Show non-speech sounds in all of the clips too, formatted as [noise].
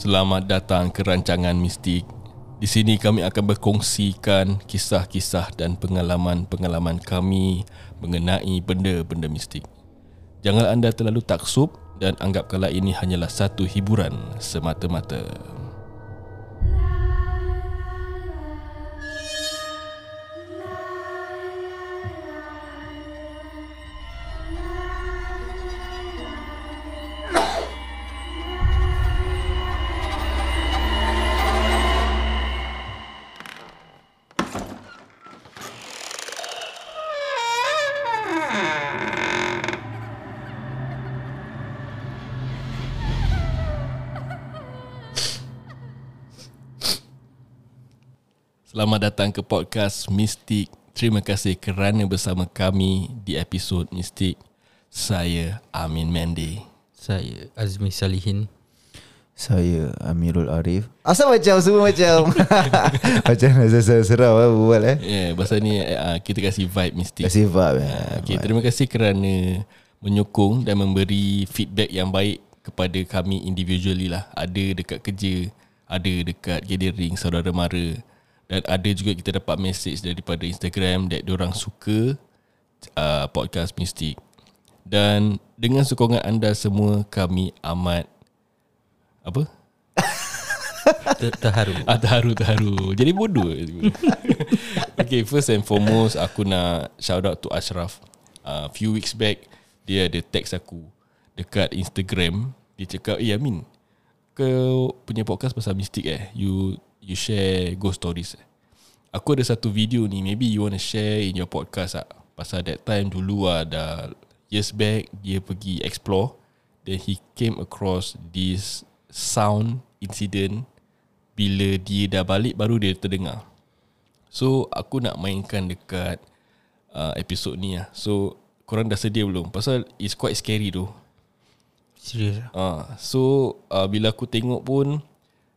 Selamat datang ke rancangan mistik. Di sini kami akan berkongsikan kisah-kisah dan pengalaman-pengalaman kami mengenai benda-benda mistik. Jangan anda terlalu taksub dan anggap kalau ini hanyalah satu hiburan semata-mata. Selamat datang ke podcast Mistik. Terima kasih kerana bersama kami di episod Mistik. Saya Amin Mendy. Saya Azmi Salihin Saya Amirul Arif Asal macam semua macam [laughs] Macam rasa seram lah berbual eh Ya, yeah, pasal ni uh, kita kasih vibe mistik. Kasih vibe eh. Okay, terima kasih kerana menyokong dan memberi feedback yang baik kepada kami individually lah. Ada dekat kerja, ada dekat gathering saudara mara dan ada juga kita dapat message daripada Instagram that orang suka uh, podcast mistik. Dan dengan sokongan anda semua kami amat apa? [laughs] Ter- Terharu Ah, terharu, terharu. Jadi bodoh. [laughs] okay, first and foremost, aku nak shout out to Ashraf. A uh, few weeks back, dia ada text aku dekat Instagram. Dia cakap, eh Amin, kau punya podcast pasal mistik eh? You you share ghost stories eh? Aku ada satu video ni, maybe you want to share in your podcast ah. Pasal that time dulu ada years back, dia pergi explore. Then he came across this sound incident bila dia dah balik baru dia terdengar. So aku nak mainkan dekat uh, episod ni lah. So korang dah sedia belum? Pasal it's quite scary tu. Serius Uh, so uh, bila aku tengok pun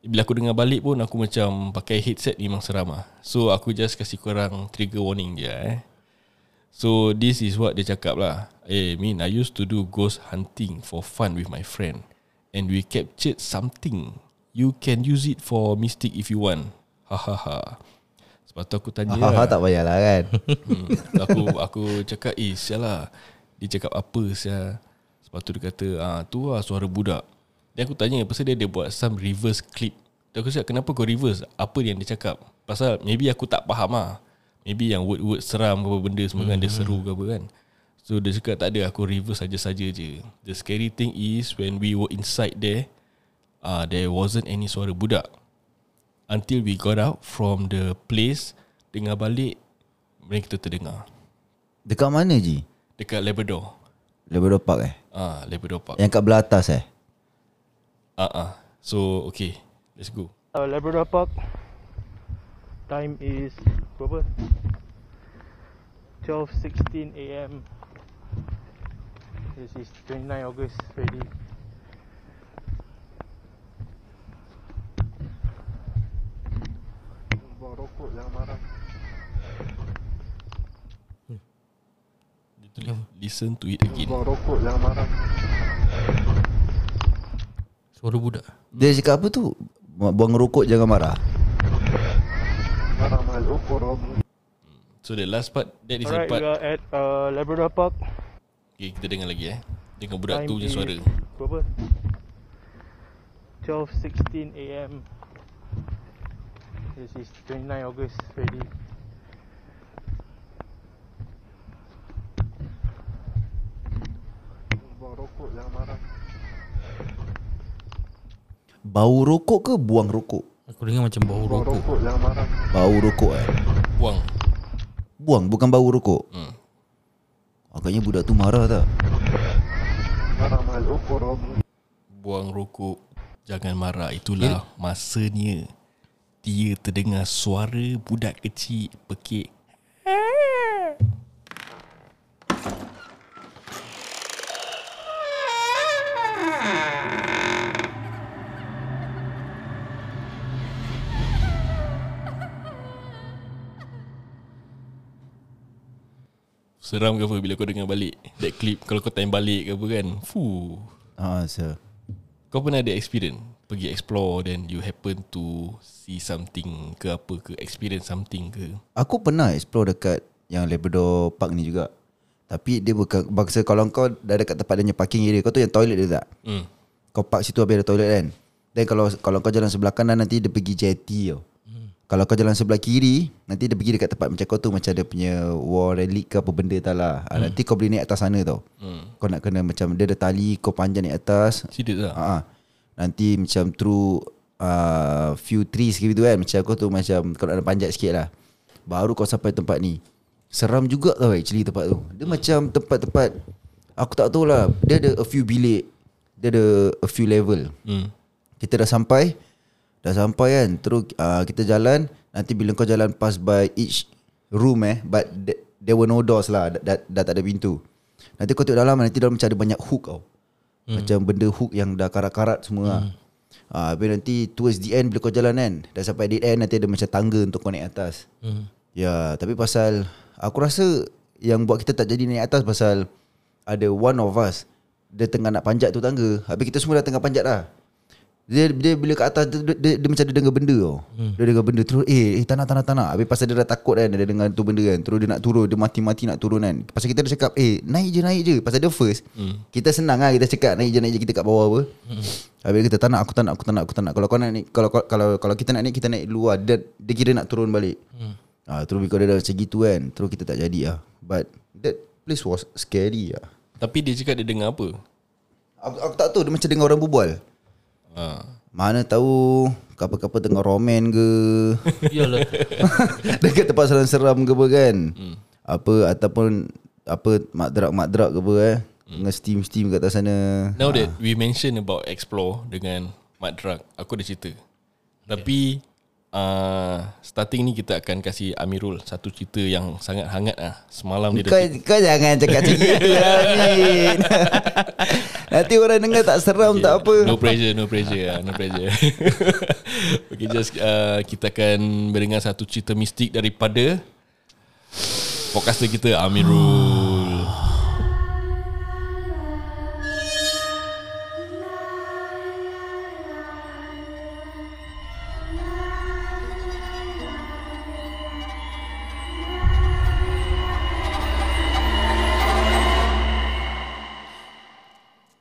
bila aku dengar balik pun aku macam pakai headset memang seram ah. So aku just kasih korang trigger warning je eh. So this is what dia cakap lah. Eh, Min, I used to do ghost hunting for fun with my friend. And we captured something. You can use it for mystic if you want. Ha ha ha. Sebab tu aku tanya Haha tak payahlah kan hmm. Aku aku cakap Eh sial lah Dia cakap apa sial Sebab tu dia kata ah, Tu lah suara budak Dan aku tanya Pasal dia ada buat Some reverse clip. Dan aku cakap Kenapa kau reverse? Apa yang dia cakap? Pasal maybe aku tak faham lah. Maybe yang word-word seram ke apa benda Semua kan dia seru ke apa kan. So dia cakap tak ada Aku reverse saja-saja je. The scary thing is When we were inside there uh, There wasn't any suara budak. Until we got out From the place Dengar balik Mereka kita terdengar. Dekat mana Ji? Dekat Labrador. Labrador Park eh? Ah, Labrador Park. Yang kat belah atas eh Ah, ah. So okay Let's go uh, Labrador Park. Time is berapa? 12:16 a.m. This is 29 August already. Buang rokok jangan marah. Dia tulis Listen to it again Buang rokok jangan marah. Suara budak Dia cakap apa tu? Buang rokok jangan marah. So the last part That is the Alright, part we are at uh, Labrador Park. Okay kita dengar lagi eh Dengar budak Time tu punya is suara Berapa? 12:16 a.m. This is 29 August already. Buang rokok jangan marah. Bau rokok ke buang rokok? Aku dengar macam bau Buang rokok rokok jangan marah. Bau rokok eh Buang Buang bukan bau rokok hmm. Agaknya budak tu marah tak? Marah rokok rokok. Buang rokok Jangan marah Itulah masanya Dia terdengar suara budak kecil Pekik Seram ke apa bila kau dengar balik That clip? Kalau kau time balik ke apa kan? Fuh. Ah, so. Kau pernah ada experience? Pergi explore Then you happen to See something ke apa ke? Experience something ke? Aku pernah explore dekat Yang Labrador Park ni juga. Tapi dia bukan Bangsa kalau kau Dah dekat tempat dia parking area Kau tu yang toilet dia tak? Hmm. Kau park situ habis ada toilet kan? Then kalau kalau kau jalan sebelah kanan Nanti dia pergi jetty tau Kalau kau jalan sebelah kiri Nanti dia pergi dekat tempat macam kau tu Macam dia punya War relic ke apa benda tak lah. Hmm. Nanti kau boleh naik atas sana tau. Hmm. Kau nak kena macam Dia ada tali Kau panjang naik atas. Serius tak? Ha, nanti macam through uh, few trees gitu kan Macam aku tu macam Kalau ada panjat sikit lah. Baru kau sampai tempat ni. Seram juga tau actually tempat tu. Dia macam tempat-tempat Aku tak tahu lah. Dia ada a few bilik. Dia ada a few level. Hmm. Kita dah sampai Dah sampai kan Terus uh, kita jalan Nanti bila kau jalan pass by each room eh But th- there were no doors lah dah, dah, dah tak ada pintu. Nanti kau tengok dalam Nanti dalam macam ada banyak hook tau. Hmm. Macam benda hook yang dah karat-karat semua lah. Uh, Habis nanti towards the end Bila kau jalan kan Dah sampai dead end Nanti ada macam tangga untuk kau naik atas. Hmm. Ya tapi pasal Aku rasa Yang buat kita tak jadi naik atas Pasal Ada one of us Dia tengah nak panjat tu tangga. Habis kita semua dah tengah panjat dah dia, dia bila kat atas dia, dia, dia, macam dia dengar benda tau. Hmm. Dia dengar benda terus Eh, eh nak tak nak Habis pasal dia dah takut kan Dia dengar tu benda kan. Terus dia nak turun Dia mati-mati nak turun kan. Pasal kita dah cakap Eh naik je naik je. Pasal dia first. Hmm. Kita senang lah Kita cakap naik je naik je Kita kat bawah apa. Hmm. Habis kata tak nak aku tak nak aku tak nak aku tak nak Kalau kau nak naik Kalau kalau kalau, kalau kita nak naik Kita naik dulu lah dia, dia kira nak turun balik. Hmm. ah, Terus bila dia dah macam gitu kan Terus kita tak jadi lah. But That place was scary lah. Tapi dia cakap dia dengar apa? Aku, aku tak tahu Dia macam dengar orang berbual Ha. Mana tahu Kapal-kapal tengah roman ke [laughs] Yalah. [laughs] Dekat tempat seram-seram ke apa kan hmm. Apa Ataupun Apa Madrak-madrak ke apa eh hmm. Dengan steam-steam kat atas sana Now that we mention about explore dengan Mat Drug, aku ada cerita. Tapi uh, starting ni kita akan kasih Amirul satu cerita yang sangat hangat ah. Semalam dia kau, dah kau jangan cakap gitu lah [laughs] Amin Nanti orang dengar tak seram tak apa No pressure, no pressure, ah, no pressure. [laughs] okay, just uh, kita akan mendengar satu cerita mistik daripada podcaster kita Amirul.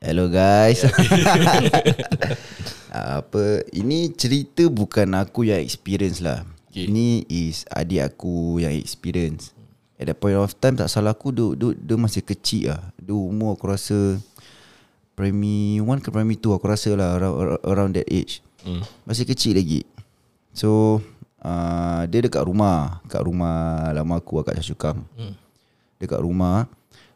Hello guys. [laughs] Apa Ini cerita bukan aku yang experience lah. Okay. Ini is adik aku yang experience. At that point of time tak salah aku Dia, dia, dia masih kecil lah. Dia umur aku rasa Primary 1 ke primary 2 aku rasa lah Around, around that age. Hmm. Masih kecil lagi. So uh, Dia dekat rumah. Kat rumah lama aku lah, kat Syashukam hmm. Dekat rumah.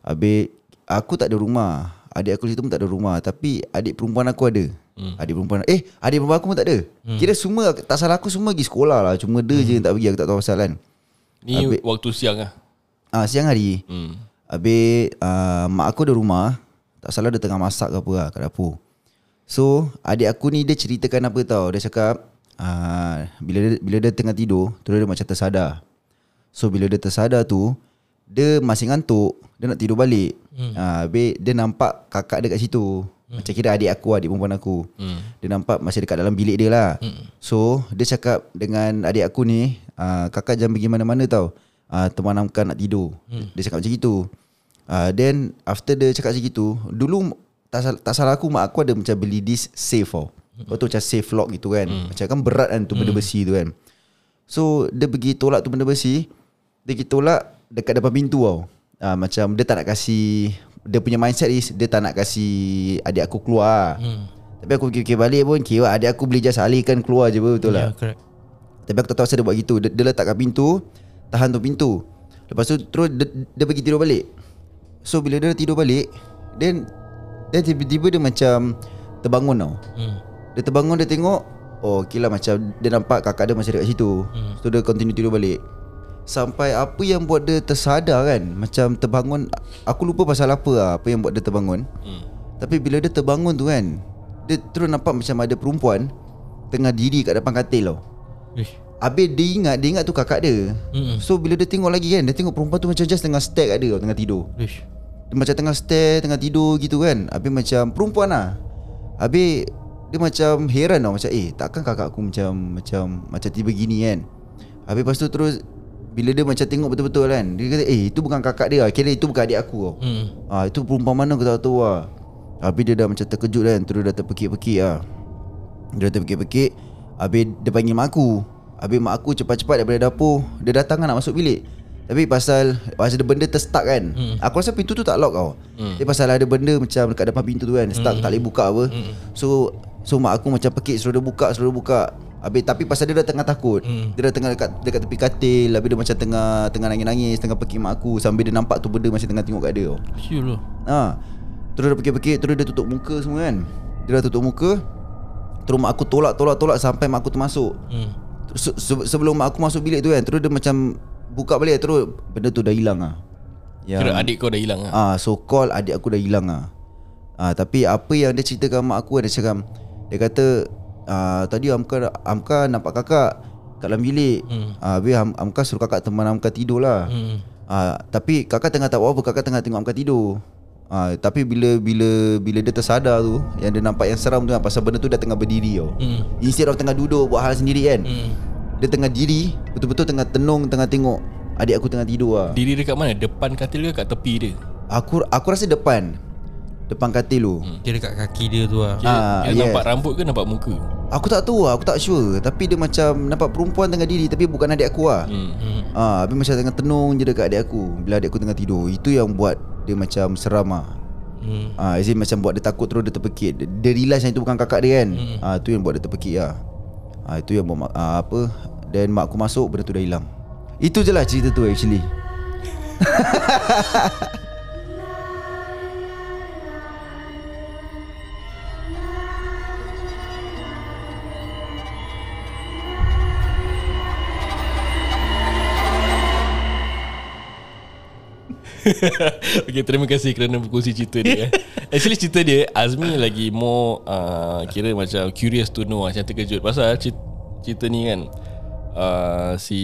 Habis Aku tak ada rumah Adik aku situ pun tak ada rumah Tapi adik perempuan aku ada hmm. Adik perempuan Eh adik perempuan aku pun tak ada hmm. Kira semua Tak salah aku semua pergi sekolah lah Cuma dia hmm. je yang tak pergi Aku tak tahu pasal kan Ni Habis- waktu siang ah. Ah Siang hari Hmm. Habis uh, Mak aku ada rumah Tak salah dia tengah masak ke apa lah Kat dapur So Adik aku ni dia ceritakan apa tau Dia cakap uh, bila, dia, bila dia tengah tidur Terus dia macam tersadar So bila dia tersadar tu Dia masih ngantuk Dia nak tidur balik. Hmm. uh, Habis dia nampak kakak dia kat situ. Hmm. Macam kira adik aku Adik perempuan aku. Hmm. Dia nampak masih dekat dalam bilik dia lah. Hmm. So dia cakap dengan adik aku ni uh, Kakak jangan pergi mana-mana tau. Uh, Temanamkan nak tidur. Hmm. Dia cakap macam gitu. Uh, Then after dia cakap macam gitu Dulu tak, sal- tak salah aku Mak aku ada macam beli this safe tau. Kau tu macam safe lock gitu kan. Hmm. Macam kan berat kan tu benda besi tu kan. So dia pergi tolak tu benda besi. Dia pergi tolak dekat depan pintu tau. Uh, Macam dia tak nak kasih Dia punya mindset is Dia tak nak kasih adik aku keluar. Hmm. Tapi aku fikir-fikir balik pun Kira adik aku boleh just alihkan keluar je betul Ya, lah correct. Tapi aku tak tahu asal dia buat gitu. Dia, dia letakkan pintu Tahan tu pintu. Lepas tu terus dia, dia pergi tidur balik. So bila dia tidur balik Then Then tiba-tiba dia macam Terbangun tau. Hmm. Dia terbangun dia tengok Oh okay lah macam Dia nampak kakak dia masih dekat situ. Hmm. So dia continue tidur balik Sampai apa yang buat dia tersadar kan Macam terbangun Aku lupa pasal apa lah Apa yang buat dia terbangun Hmm. Tapi bila dia terbangun tu kan Dia terus nampak macam ada perempuan Tengah diri kat depan katil tau Ish. Habis dia ingat Dia ingat tu kakak dia Mm-mm. So bila dia tengok lagi kan Dia tengok perempuan tu macam just tengah stare kat dia Tengah tidur Ish. Dia macam tengah stare Tengah tidur gitu kan Habis macam perempuan lah Habis Dia macam heran tau Macam eh takkan kakak aku macam Macam macam tiba gini kan Habis lepas tu terus Bila dia macam tengok betul-betul kan Dia kata eh itu bukan kakak dia. Kira itu bukan adik aku. Tau Hmm. Ah Itu perempuan mana? aku tak tahu lah. Habis dia dah macam terkejut kan Terus dah terpekik-pekik lah. Dia dah terpekik-pekik Habis dia panggil mak aku. Habis mak aku cepat-cepat daripada dapur Dia datang kan nak masuk bilik. Tapi pasal Pasal ada benda terstuck kan. Hmm. Aku rasa pintu tu tak lock tau. Hmm. Tapi pasal ada benda macam Dekat depan pintu tu kan Stuck hmm. tak boleh buka apa. Hmm. So So mak aku macam pekik Suruh dia buka Suruh dia buka Habis tapi pasal dia dah tengah takut hmm. Dia dah tengah dekat, dekat tepi katil Habis dia macam tengah Tengah nangis-nangis Tengah pekik mak aku Sambil dia nampak tu benda Masih tengah tengok kat dia Siul lah Ha. Terus dia pekik-pekik Terus dia tutup muka semua kan Dia dah tutup muka Terus mak aku tolak tolak tolak Sampai mak aku termasuk hmm. Terus se- se- Sebelum mak aku masuk bilik tu kan Terus dia macam Buka balik Terus benda tu dah hilang lah Kira adik kau dah hilang lah Ah, so call adik aku dah hilang ah. Ah, tapi apa yang dia ceritakan mak aku dia cakap dia kata ah, tadi Amka Amka nampak kakak kat dalam bilik. Hmm. Ah, habis Am, Amka suruh kakak teman Amka tidur lah. Hmm. Ah, tapi kakak tengah tak buat apa, kakak tengah tengok Amka tidur. Ah, tapi bila bila bila dia tersadar tu yang dia nampak yang seram tu kan pasal benda tu dah tengah berdiri tau. Hmm. Instead of tengah duduk buat hal sendiri kan. Hmm. Dia tengah diri, betul-betul tengah tenung, tengah tengok adik aku tengah tidur lah. Diri dekat mana? Depan katil ke kat tepi dia? Aku aku rasa depan. Depan katil tu. Hmm. Dia dekat kaki dia tu lah Kira, Ah, kira yes. nampak rambut ke nampak muka? Aku tak tahu lah, aku tak sure Tapi dia macam nampak perempuan tengah diri Tapi bukan adik aku lah Hmm. hmm. Ah, Habis macam tengah tenung je dekat adik aku Bila adik aku tengah tidur Itu yang buat dia macam seram lah Hmm. Ah, As in macam buat dia takut terus dia terpekik Dia, dia realise yang itu bukan kakak dia kan hmm. ah, Itu yang buat dia terpekik lah ah, Itu yang buat mak, ah, apa Dan mak aku masuk benda tu dah hilang Itu je lah cerita tu actually [laughs] [laughs] okay, terima kasih kerana berkongsi cerita dia. eh. [laughs] Actually cerita dia Azmi lagi more uh, kira macam curious to know macam terkejut pasal cerita, cerita ni kan uh, si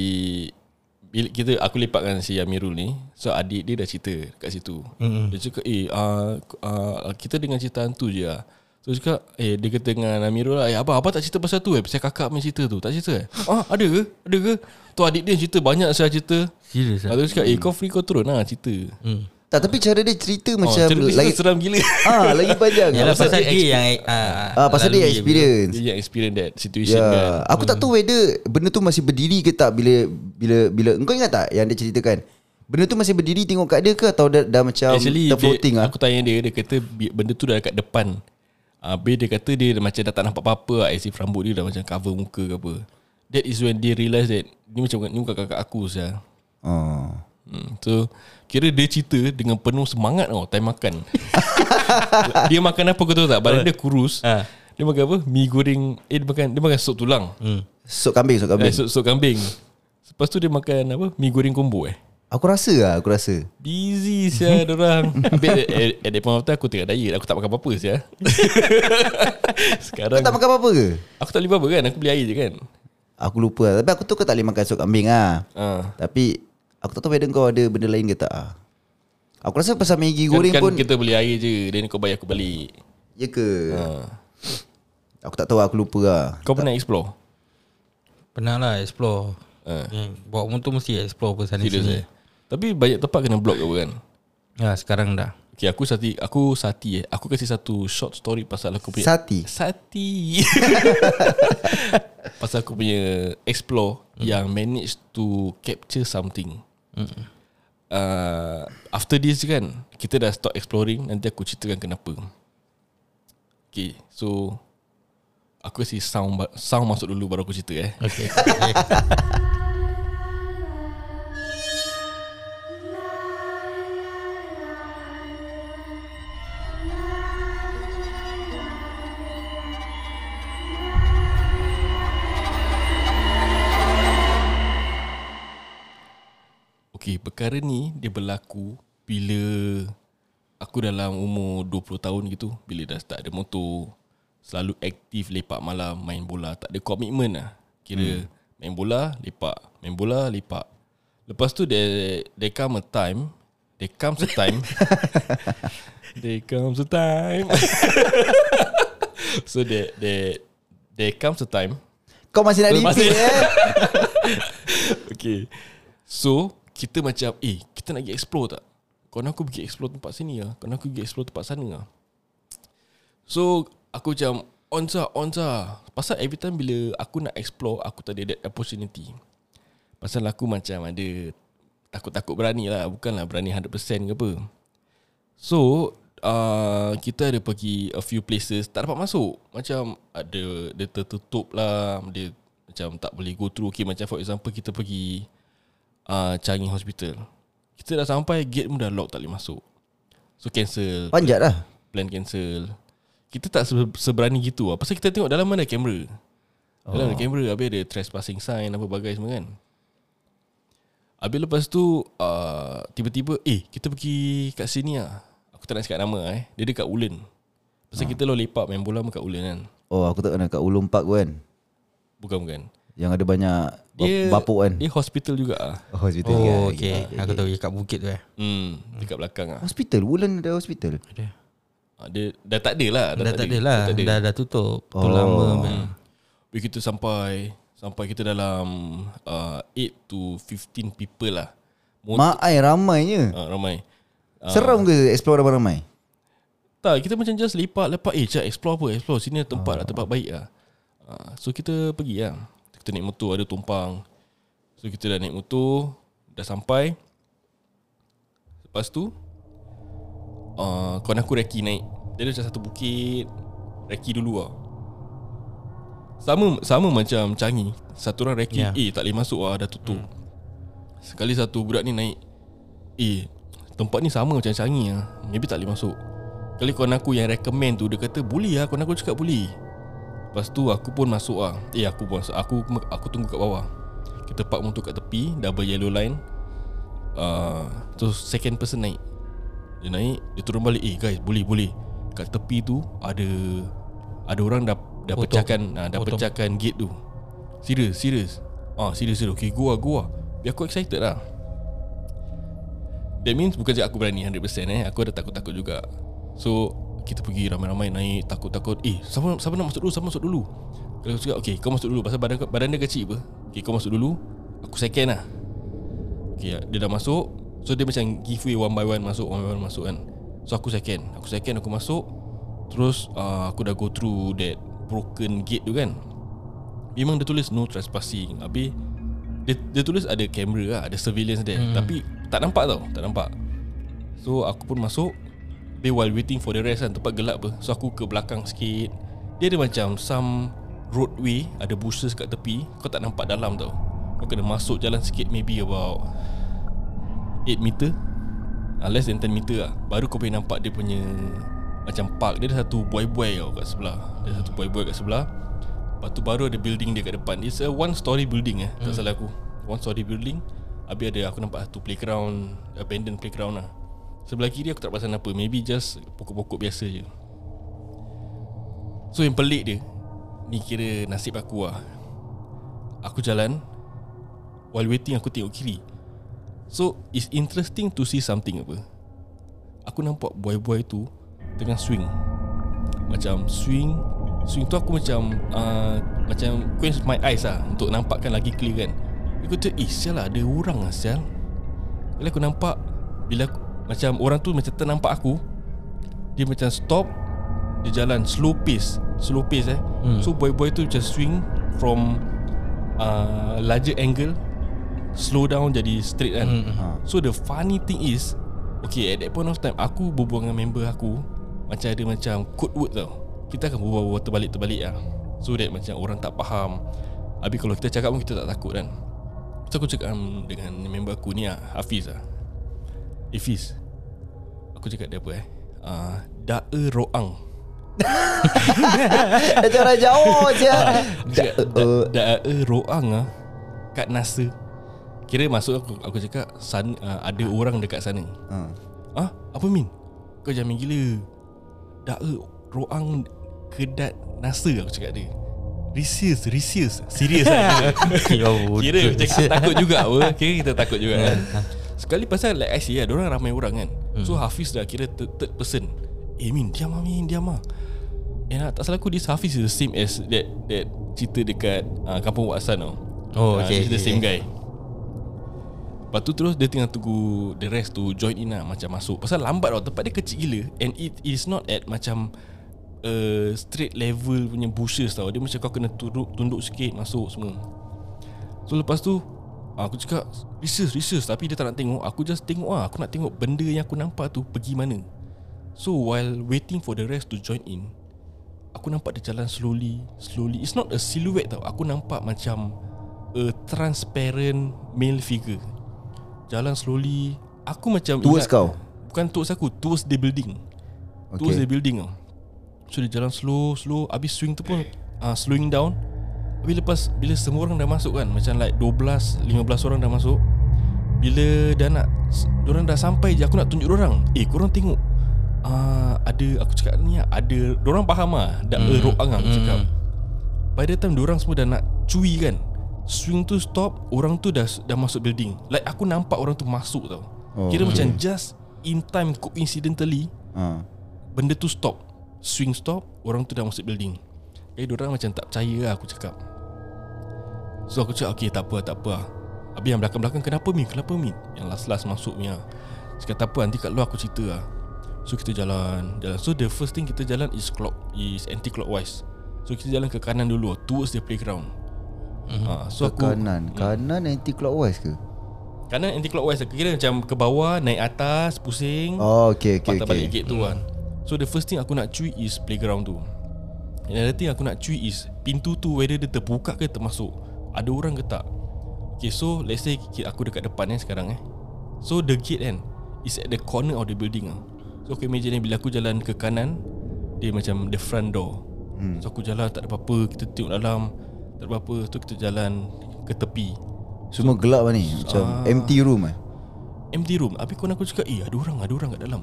bila kita aku lepakkan si Amirul ni so adik dia dah cerita kat situ. Mm-hmm. Dia cakap eh uh, uh, kita dengan cerita hantu je lah. So dia cakap Eh dia kata dengan Amirul lah Eh abang abang tak cerita pasal tu eh? Pasal kakak punya cerita tu Tak cerita eh? Ah ada ke? Ada ke? Tu adik dia cerita Banyak saya cerita. Serius lah Lepas tu dia cakap Eh kau free kau turun lah cerita. Hmm. Tak tapi cara dia cerita Oh, macam cerita lagi, seram gila. Ah, lagi panjang. Yalah Pasal- pasal dia yang ah, ah, Pasal dia experience. Dia yang experience that situation Ya, kan. Aku tak tahu whether benda tu masih berdiri ke tak bila bila bila engkau ingat tak yang dia ceritakan? Benda tu masih berdiri tengok kat dia ke atau dah, dah macam Actually terfloating dia, ah? Aku tanya dia Dia kata benda tu dah dekat depan Habis dia kata dia macam dah tak nampak apa-apa lah. As if rambut dia dah macam cover muka ke apa That is when dia realise that Ni macam ni bukan kakak aku saya. Oh. Hmm, so kira dia cerita dengan penuh semangat tau time makan. [laughs] dia makan apa kau tahu tak? Badan dia kurus. Ha. Dia makan apa? Mi goreng. Eh dia makan dia makan sup tulang. Hmm. Sup kambing, sup Eh, kambing. sup, sup kambing. Lepas tu dia makan apa? Mi goreng combo eh. Aku rasa lah, aku rasa. Busy sia orang. [laughs] Habis at, at, at that point of time aku tengah diet. Aku tak makan apa-apa sia. [laughs] Sekarang Kau tak makan apa-apa ke? aku tak boleh apa kan. Aku beli air je kan. Aku lupa lah. Tapi aku tu kau tak boleh makan sup kambing lah. Ha. Tapi aku tak tahu whether kau ada benda lain ke tak ah. Aku rasa pasal Maggi Kan, goreng kan pun kita beli air je. Dan kau bayar aku balik. Ya ke? Ha. Aku tak tahu aku lupa lah. Kau pernah explore? Pernah lah explore Ha. hmm. Bawa motor mesti explore pun sana Serius sini eh. Tapi banyak tempat kena block apa kan? Ya sekarang dah Okay aku sati Aku sati eh Aku kasih satu short story Pasal aku punya Sati. Sati [laughs] Pasal aku punya Explore mm. Yang manage to Capture something mm. uh, After this kan Kita dah stop exploring Nanti aku ceritakan kenapa Okay So Aku kasih sound Sound masuk dulu Baru aku cerita eh Okay, [laughs] Okay, perkara ni dia berlaku bila aku dalam umur 20 tahun gitu. Bila dah start ada motor, selalu aktif lepak malam, main bola. Tak ada komitmen lah. Kira hmm. main bola, lepak. Main bola, lepak. Lepas tu there, there come a time, there comes a time, [laughs] there comes a time. [laughs] So there there there comes a time Kau masih nak repeat eh [laughs] Okay So Kita macam Eh kita nak pergi explore tak? Kau nak aku pergi explore tempat sini lah. Kau nak aku pergi explore tempat sana lah. So Aku macam On sah On sah. Pasal every time bila Aku nak explore Aku tak ada that opportunity. Pasal aku macam ada Takut-takut berani lah. Bukanlah berani 100% ke apa. So uh, Kita ada pergi A few places Tak dapat masuk. Macam ada Dia tertutup lah. Dia macam tak boleh go through. Okay macam for example Kita pergi uh, Changi Hospital. Kita dah sampai Gate pun dah lock Tak boleh masuk. So cancel. Panjat lah. Plan cancel. Kita tak se- seberani gitu lah. Pasal kita tengok dalam mana kamera. Dalam ada kamera Habis ada trespassing sign Apa bagai semua kan. Habis lepas tu uh, Tiba-tiba Eh kita pergi kat sini lah. Aku tak nak cakap nama eh. Dia dekat Ulen. Pasal kita lo lepak main bola kat Ulen kan. Oh aku tak kenal kat Ulum Park kan? Bukan bukan Yang ada banyak Dia Bapuk kan Dia hospital juga ah. Oh hospital Oh kan? okay, Aku tahu kat bukit tu eh Hmm, dekat belakang ah. Hospital Wulan ada hospital Ada. Ah, Dia dah tak ada lah, Dah, tak ada lah Dah tak ada. Dah, dah tutup Tu Oh. lama man. Habis kita sampai sampai kita dalam uh, 8 to 15 people lah. Mot- Mak ai ramainya uh, ramai. Uh, Seram ke explore ramai-ramai Tak, kita macam just lepak lepak eh cak explore apa? Explore sini tempat lah, tempat baik lah. Uh, so kita pergi lah. Kita naik motor ada tumpang. So kita dah naik motor, dah sampai. Lepas tu uh, kawan aku reki naik. Dia ada macam satu bukit. Reki dulu lah. Sama sama macam Changi. Satu orang reki, yeah. eh tak boleh masuk lah, dah tutup. Sekali satu budak ni naik, eh tempat ni sama macam Changi lah. Maybe tak boleh masuk. Kali kawan aku yang recommend tu Dia kata boleh lah Kawan aku cakap boleh Lepas tu aku pun masuk lah Eh aku pun Aku, aku tunggu kat bawah. Kita park motor kat tepi Double yellow line. Uh, Terus second person naik. Dia naik Dia turun balik. Eh guys boleh boleh. Kat tepi tu Ada Ada orang dah Dah Potong. pecahkan uh, Dah Potong. pecahkan gate tu. Serius serius Ah serius serius Okay go lah go lah Biar aku excited lah. That means bukan je aku berani 100% eh. Aku ada takut-takut juga. So kita pergi ramai-ramai naik takut-takut Eh siapa, siapa nak masuk dulu Siapa masuk dulu? Kalau aku cakap Okay kau masuk dulu Pasal badan, badan dia kecil apa? Okay kau masuk dulu Aku second lah. Okay dia dah masuk So dia macam give way one by one Masuk one by one masuk kan. So aku second. Aku second aku masuk. Terus uh, aku dah go through That broken gate tu kan. Memang dia tulis no trespassing. Habis dia, dia tulis ada kamera lah Ada surveillance there hmm. Tapi tak nampak tau Tak nampak. So aku pun masuk Tapi while waiting for the rest kan Tempat gelap apa. So aku ke belakang sikit. Dia ada macam Some roadway Ada bushes kat tepi. Kau tak nampak dalam tau. Kau kena masuk jalan sikit Maybe about 8 meter. Uh, Less than 10 meter lah. Baru kau boleh nampak dia punya Macam park. Dia ada satu buai-buai tau kat sebelah. Dia ada satu buai-buai kat sebelah. Lepas tu baru ada building dia kat depan. It's a one story building eh hmm. Tak salah aku. One story building. Habis ada aku nampak satu playground Abandoned playground lah Sebelah kiri aku tak perasan apa. Maybe just pokok-pokok biasa je. So yang pelik dia Ni kira nasib aku lah. Aku jalan While waiting aku tengok kiri. So it's interesting to see something apa. Aku nampak buai-buai tu Tengah swing. Macam swing Swing tu aku macam uh, Macam quench my eyes lah Untuk nampakkan lagi clear kan. Aku tu Eh sial lah ada orang lah sial. Bila aku nampak Bila aku, Macam orang tu macam ternampak aku Dia macam stop Dia jalan slow pace Slow pace eh. Hmm. So boy-boy tu macam swing From uh, Larger angle Slow down jadi straight kan. Hmm. ha. So the funny thing is Okay at that point of time Aku berbual dengan member aku Macam ada macam code word tau. Kita akan berbual terbalik-terbalik lah So that macam orang tak faham. Habis kalau kita cakap pun kita tak takut kan. So aku cakap um, dengan member aku ni lah Hafiz lah Eh Fiz Aku cakap dia apa eh uh, Da'a ro'ang [laughs] Macam orang Jawa je Aku cakap da- Da'a ro'ang lah Kat NASA Kira masuk aku Aku cakap san, uh, Ada orang dekat sana ha. Ah, apa Min? Kau jangan main gila. Da'a roang kedat NASA aku cakap dia. Risius, risius. Serius [laughs] lah kira. Ya. Kira macam kita takut juga apa. Kira kita takut juga [laughs] kan. Sekali pasal like I say lah, orang ramai orang kan. So Hafiz dah kira third, third person. Eh Min, diam lah Min, diam lah. And uh, tak salah aku This Hafiz is the same as That that cerita dekat uh, Kampung Waksan tau. Oh, Ah, okay, He's the same guy. Lepas tu terus Dia tengah tunggu The rest to join in lah Macam masuk. Pasal lambat tau Tempat dia kecil gila. And it is not at macam uh, Straight level punya bushes tau. Dia macam kau kena tunduk, tunduk sikit Masuk semua. So lepas tu Aku cakap Research research. Tapi dia tak nak tengok. Aku just tengok lah. Aku nak tengok benda yang aku nampak tu Pergi mana. So while waiting for the rest to join in Aku nampak dia jalan slowly Slowly. It's not a silhouette tau. Aku nampak macam A transparent male figure. Jalan slowly. Aku macam Towards ingat- kau? Bukan towards aku Towards the building. Okay. Towards the building tau. So dia jalan slow Slow. Habis swing tu pun uh, Slowing down Habis lepas Bila semua orang dah masuk kan Macam like 12 15 orang dah masuk Bila dah nak Diorang dah sampai je Aku nak tunjuk diorang. Eh korang tengok uh, Ada Aku cakap ni Ada Diorang faham lah Dah mm. erok lah aku cakap. By the time diorang semua dah nak Cui kan Swing tu stop Orang tu dah dah masuk building. Like aku nampak orang tu masuk tau. Oh, Kira okay. macam just In time coincidentally ha. Benda tu stop. Swing stop Orang tu dah masuk building. Eh diorang macam tak percaya lah aku cakap So aku cakap Okay tak apa tak apa. Habis yang belakang-belakang Kenapa Min? Kenapa Min? Yang last-last masuk punya Cakap tak apa Nanti kat luar aku cerita lah. So kita jalan jalan. So the first thing kita jalan Is clock Is anti-clockwise. So kita jalan ke kanan dulu Towards the playground. Mm-hmm. ha, So Ke aku kanan? Kanan anti clockwise ke? Kanan anti-clockwise Kira macam ke bawah Naik atas Pusing. Oh okay okay, Patah balik okay. gate tu kan. So the first thing aku nak cui is playground tu. Another thing aku nak cui is Pintu tu whether dia terbuka ke termasuk Ada orang ke tak? Okay so let's say aku dekat depan eh sekarang eh. So the gate kan Is at the corner of the building ah. So aku imagine ni bila aku jalan ke kanan Dia macam the front door. Hmm. So aku jalan tak ada apa-apa Kita tengok dalam Tak ada apa-apa So kita jalan ke tepi. Semua gelap lah ni Macam Ah. empty room eh. Empty room. Habis kawan aku cakap Eh ada orang Ada orang kat dalam.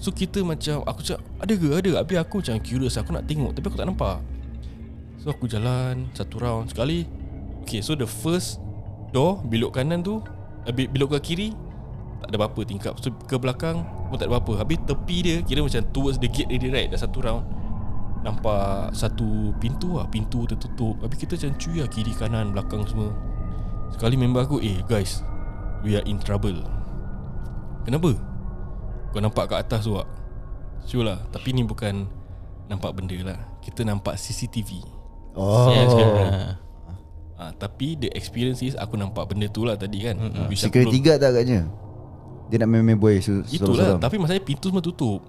So kita macam Aku cakap Ada ke? Ada. Habis aku macam curious Aku nak tengok Tapi aku tak nampak So aku jalan Satu round Sekali. Okay so the first Door Bilok kanan tu Habis bilok ke kiri Tak ada apa-apa tingkap. So ke belakang Pun tak ada apa-apa. Habis tepi dia Kira macam towards the gate ready right? Dah satu round. Nampak satu pintu lah. Pintu tertutup. Habis kita macam cuy lah Kiri kanan belakang semua. Sekali member aku Eh guys We are in trouble. Kenapa? Kau nampak kat atas tu tak? Sure lah Tapi ni bukan Nampak benda lah. Kita nampak CCTV Oh. Yes, kan? ah, Tapi the experience is Aku nampak benda tu lah tadi kan. Mm-hmm. Security guard tak agaknya? Dia nak main-main boy su- Itulah seram-seram. Tapi masalahnya pintu semua tutup.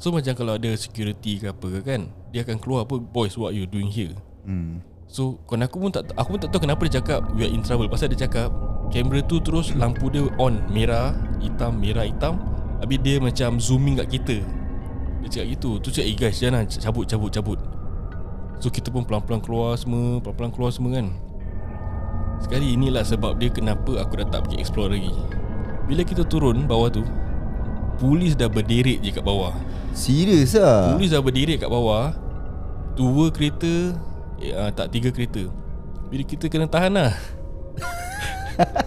So macam kalau ada security ke apa ke kan Dia akan keluar apa Boys what you doing here? Hmm. So kawan aku pun tak Aku pun tak tahu kenapa dia cakap We are in trouble. Pasal dia cakap Kamera tu terus Lampu dia on Merah Hitam Merah hitam. Habis dia macam Zooming kat kita. Dia cakap gitu. Tu cakap eh guys Jangan cabut cabut cabut So kita pun pelan-pelan keluar semua Pelan-pelan keluar semua kan. Sekali inilah sebab dia Kenapa aku dah tak pergi explore lagi. Bila kita turun bawah tu Polis dah berderet je kat bawah. Serius lah Polis dah berdiri kat bawah Dua kereta eh, uh, Tak tiga kereta. Bila kita kena tahan lah [laughs]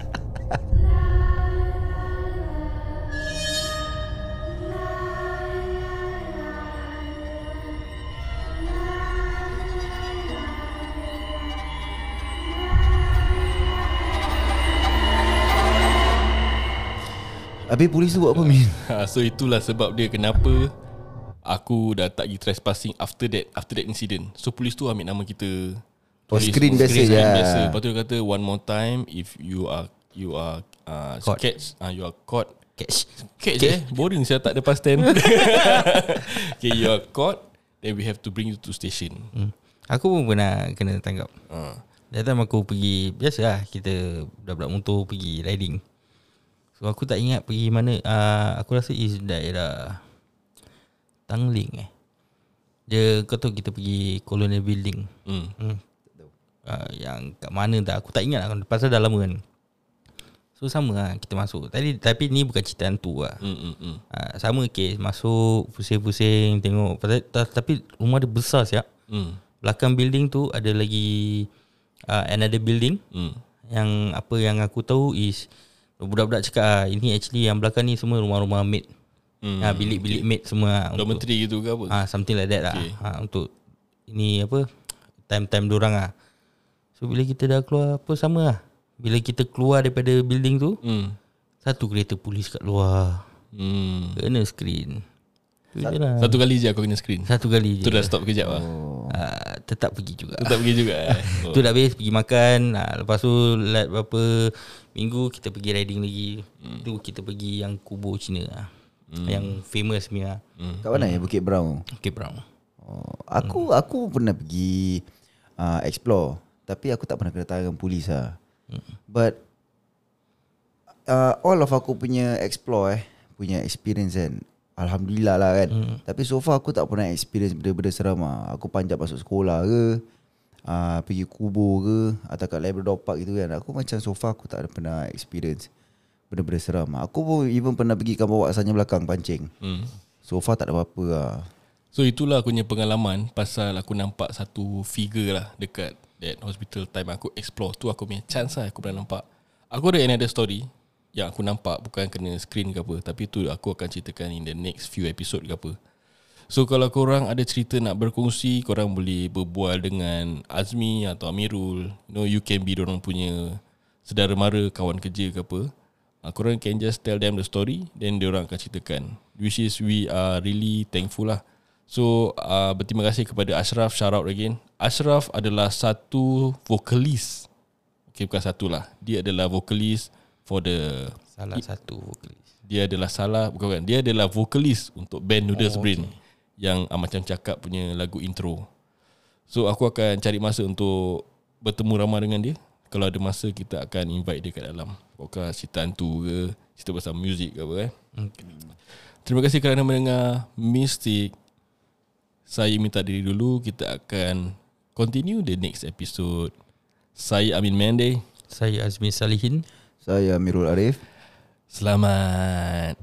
Habis polis tu buat apa Min? [laughs] So itulah sebab dia kenapa Aku dah tak pergi trespassing After that After that incident So polis tu ambil nama kita Oh, screen biasa screen je. biasa. Lepas tu dia kata One more time If you are You are uh, Caught. Catch uh, You are caught Catch Catch eh Boring saya tak ada past tense [laughs] [laughs] Okay you are caught Then we have to bring you to station hmm. Aku pun pernah Kena tangkap uh. That time aku pergi Biasa lah Kita Budak-budak motor Pergi riding So aku tak ingat Pergi mana. Uh, Aku rasa is daerah Tangling eh. Dia Kau tahu kita pergi Colonial Building? Mm. hmm. uh, Yang kat mana tak Aku tak ingat lah. Pasal dah lama kan. So sama lah Kita masuk. Tadi, Tapi ni bukan cerita hantu lah. Mm, mm, mm. uh, Sama kes. Masuk Pusing-pusing Tengok. Pasal, ta- Tapi rumah dia besar siap. Mm. Belakang building tu Ada lagi uh, Another building. Mm. Yang apa yang aku tahu is Budak-budak cakap ah, Ini actually yang belakang ni Semua rumah-rumah maid hmm. ha, Bilik-bilik mate semua untuk, Dormitory gitu ke apa? ah Something like that Okay. lah ha, Untuk Ini apa Time-time dorang lah So bila kita dah keluar Apa sama lah Bila kita keluar daripada building tu Hmm. Satu kereta polis kat luar Hmm. Kena screen je lah Satu kali je aku kena screen. Satu kali je Tu dah stop kejap lah. Ah, Tetap pergi juga Tetap pergi juga eh. Oh. [laughs] Tu dah habis pergi makan ha, Lepas tu Lat berapa Minggu kita pergi riding lagi hmm. Tu kita pergi yang kubur Cina lah. hmm. Yang famous punya hmm. Kat mana ya Bukit Brown Okay Brown oh, Aku aku pernah pergi uh, Explore Tapi aku tak pernah kena tangan polis lah But uh, All of aku punya explore eh Punya experience kan Alhamdulillah lah kan hmm. Tapi so far aku tak pernah experience benda-benda seram lah Aku panjat masuk sekolah ke uh, Pergi kubur ke Atau kat Labrador Park gitu kan Aku macam so far aku tak ada pernah experience Benda-benda seram Aku pun even pernah pergi kampung waksanya belakang pancing Hmm. So far tak ada apa-apa lah So itulah aku punya pengalaman pasal aku nampak satu figure lah dekat that hospital time aku explore tu aku punya chance lah aku pernah nampak. Aku ada another story yang aku nampak bukan kena screen ke apa tapi tu aku akan ceritakan in the next few episode ke apa. So kalau korang ada cerita nak berkongsi korang boleh berbual dengan Azmi atau Amirul. You know you can be dorang punya saudara mara kawan kerja ke apa. Uh, korang can just tell them the story then diorang akan ceritakan. Which is we are really thankful lah. So uh, berterima kasih kepada Ashraf Shout out again Ashraf adalah satu vokalis Okay bukan satu lah Dia adalah vokalis For the Salah satu vokalis Dia adalah salah Bukan bukan Dia adalah vokalis Untuk band Noodles oh, Brain Yang uh, macam cakap punya lagu intro. So aku akan cari masa untuk Bertemu ramah dengan dia. Kalau ada masa kita akan invite dia kat dalam Apakah cerita hantu ke Cerita pasal muzik ke apa eh. Terima kasih kerana mendengar Mystic saya minta diri dulu Kita akan Continue the next episode. Saya Amin Mende. Saya Azmi Salihin. Saya Amirul Arif. Selamat